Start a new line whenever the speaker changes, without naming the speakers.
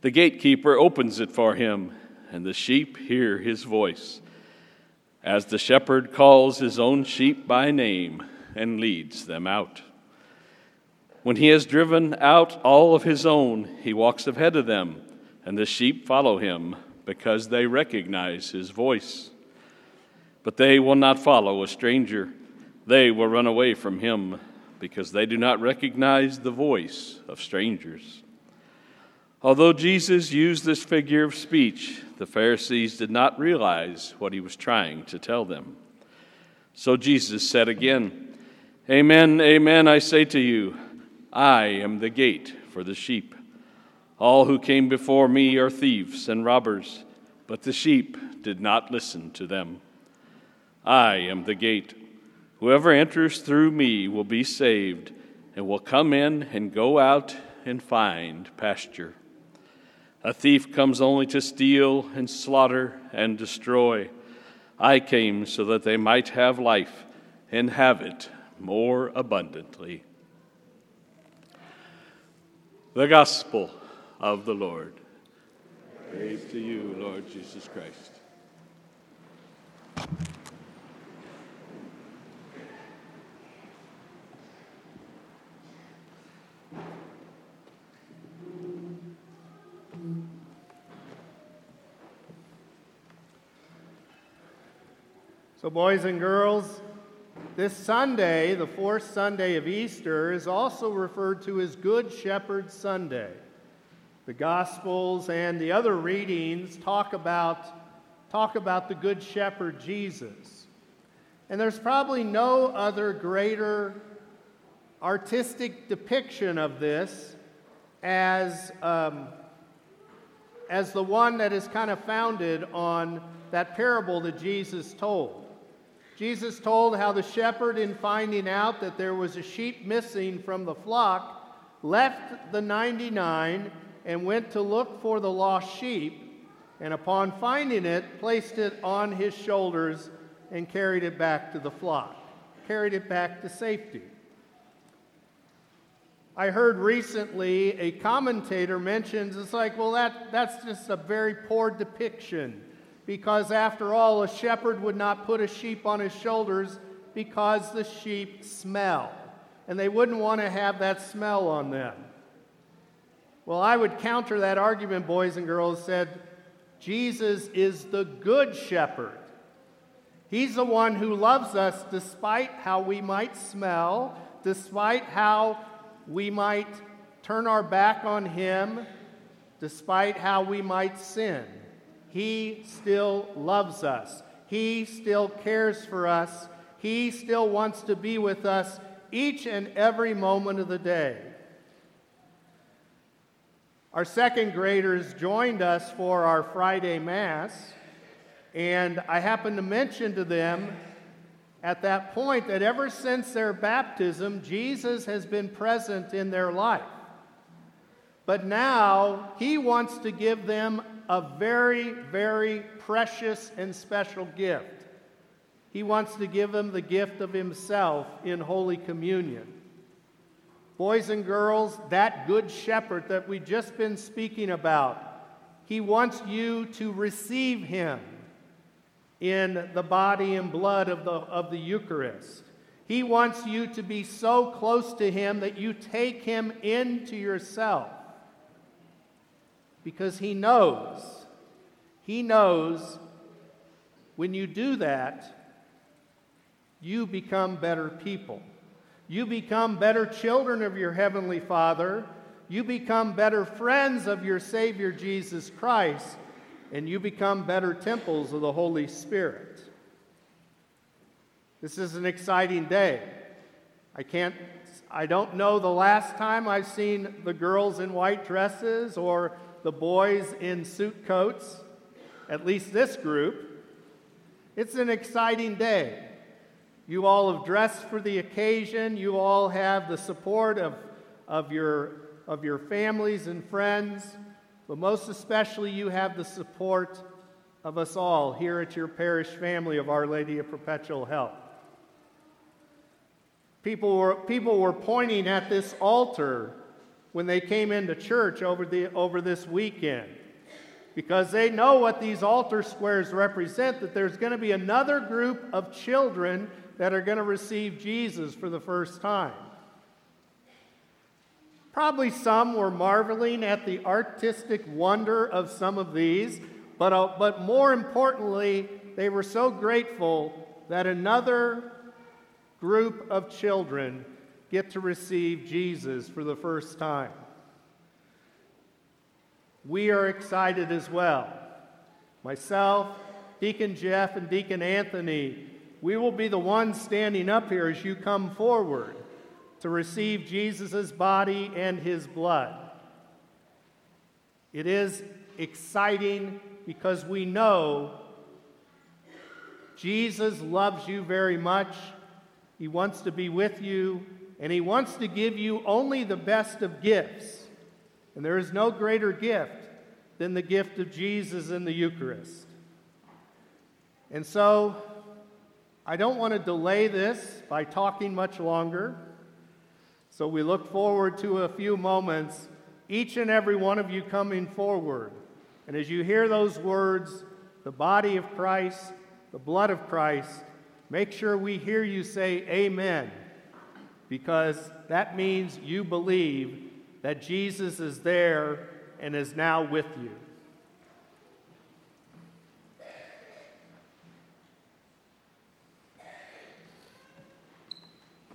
The gatekeeper opens it for him, and the sheep hear his voice. As the shepherd calls his own sheep by name and leads them out. When he has driven out all of his own, he walks ahead of them, and the sheep follow him because they recognize his voice. But they will not follow a stranger. They will run away from him because they do not recognize the voice of strangers. Although Jesus used this figure of speech, the Pharisees did not realize what he was trying to tell them. So Jesus said again, Amen, amen, I say to you, I am the gate for the sheep. All who came before me are thieves and robbers, but the sheep did not listen to them. I am the gate. Whoever enters through me will be saved and will come in and go out and find pasture. A thief comes only to steal and slaughter and destroy. I came so that they might have life and have it more abundantly. The Gospel of the Lord. Praise to you, Lord Jesus Christ.
So, boys and girls, this Sunday, the fourth Sunday of Easter, is also referred to as Good Shepherd Sunday. The Gospels and the other readings talk about, talk about the Good Shepherd Jesus. And there's probably no other greater artistic depiction of this as, um, as the one that is kind of founded on that parable that Jesus told. Jesus told how the shepherd, in finding out that there was a sheep missing from the flock, left the 99 and went to look for the lost sheep, and upon finding it, placed it on his shoulders and carried it back to the flock, carried it back to safety. I heard recently a commentator mentions it's like, well, that, that's just a very poor depiction because after all, a shepherd would not put a sheep on his shoulders because the sheep smell, and they wouldn't want to have that smell on them. Well, I would counter that argument, boys and girls, said, Jesus is the good shepherd. He's the one who loves us despite how we might smell, despite how we might turn our back on Him, despite how we might sin. He still loves us. He still cares for us. He still wants to be with us each and every moment of the day. Our second graders joined us for our Friday Mass, and I happened to mention to them at that point that ever since their baptism, Jesus has been present in their life. But now he wants to give them a very, very precious and special gift. He wants to give them the gift of Himself in Holy Communion. Boys and girls, that Good Shepherd that we've just been speaking about, He wants you to receive Him in the body and blood of the, of the Eucharist. He wants you to be so close to Him that you take Him into yourself because He knows, He knows when you do that, you become better people. You become better children of your Heavenly Father. You become better friends of your Savior Jesus Christ. And you become better temples of the Holy Spirit. This is an exciting day. I can't I don't know the last time I've seen the girls in white dresses or the boys in suit coats, at least this group. It's an exciting day. You all have dressed for the occasion. You all have the support of, of, your, of your families and friends. But most especially, you have the support of us all here at your parish family of Our Lady of Perpetual Help. People were, people were pointing at this altar when they came into church over, the, over this weekend because they know what these altar squares represent that there's going to be another group of children that are going to receive Jesus for the first time. Probably some were marveling at the artistic wonder of some of these, but, uh, but more importantly, they were so grateful that another group of children get to receive Jesus for the first time. We are excited as well. Myself, Deacon Jeff, and Deacon Anthony, we will be the ones standing up here as you come forward to receive Jesus' body and his blood. It is exciting because we know Jesus loves you very much. He wants to be with you, and He wants to give you only the best of gifts. And there is no greater gift than the gift of Jesus in the Eucharist. And so, I don't want to delay this by talking much longer. So we look forward to a few moments, each and every one of you coming forward. And as you hear those words, the body of Christ, the blood of Christ, make sure we hear you say amen, because that means you believe that Jesus is there and is now with you.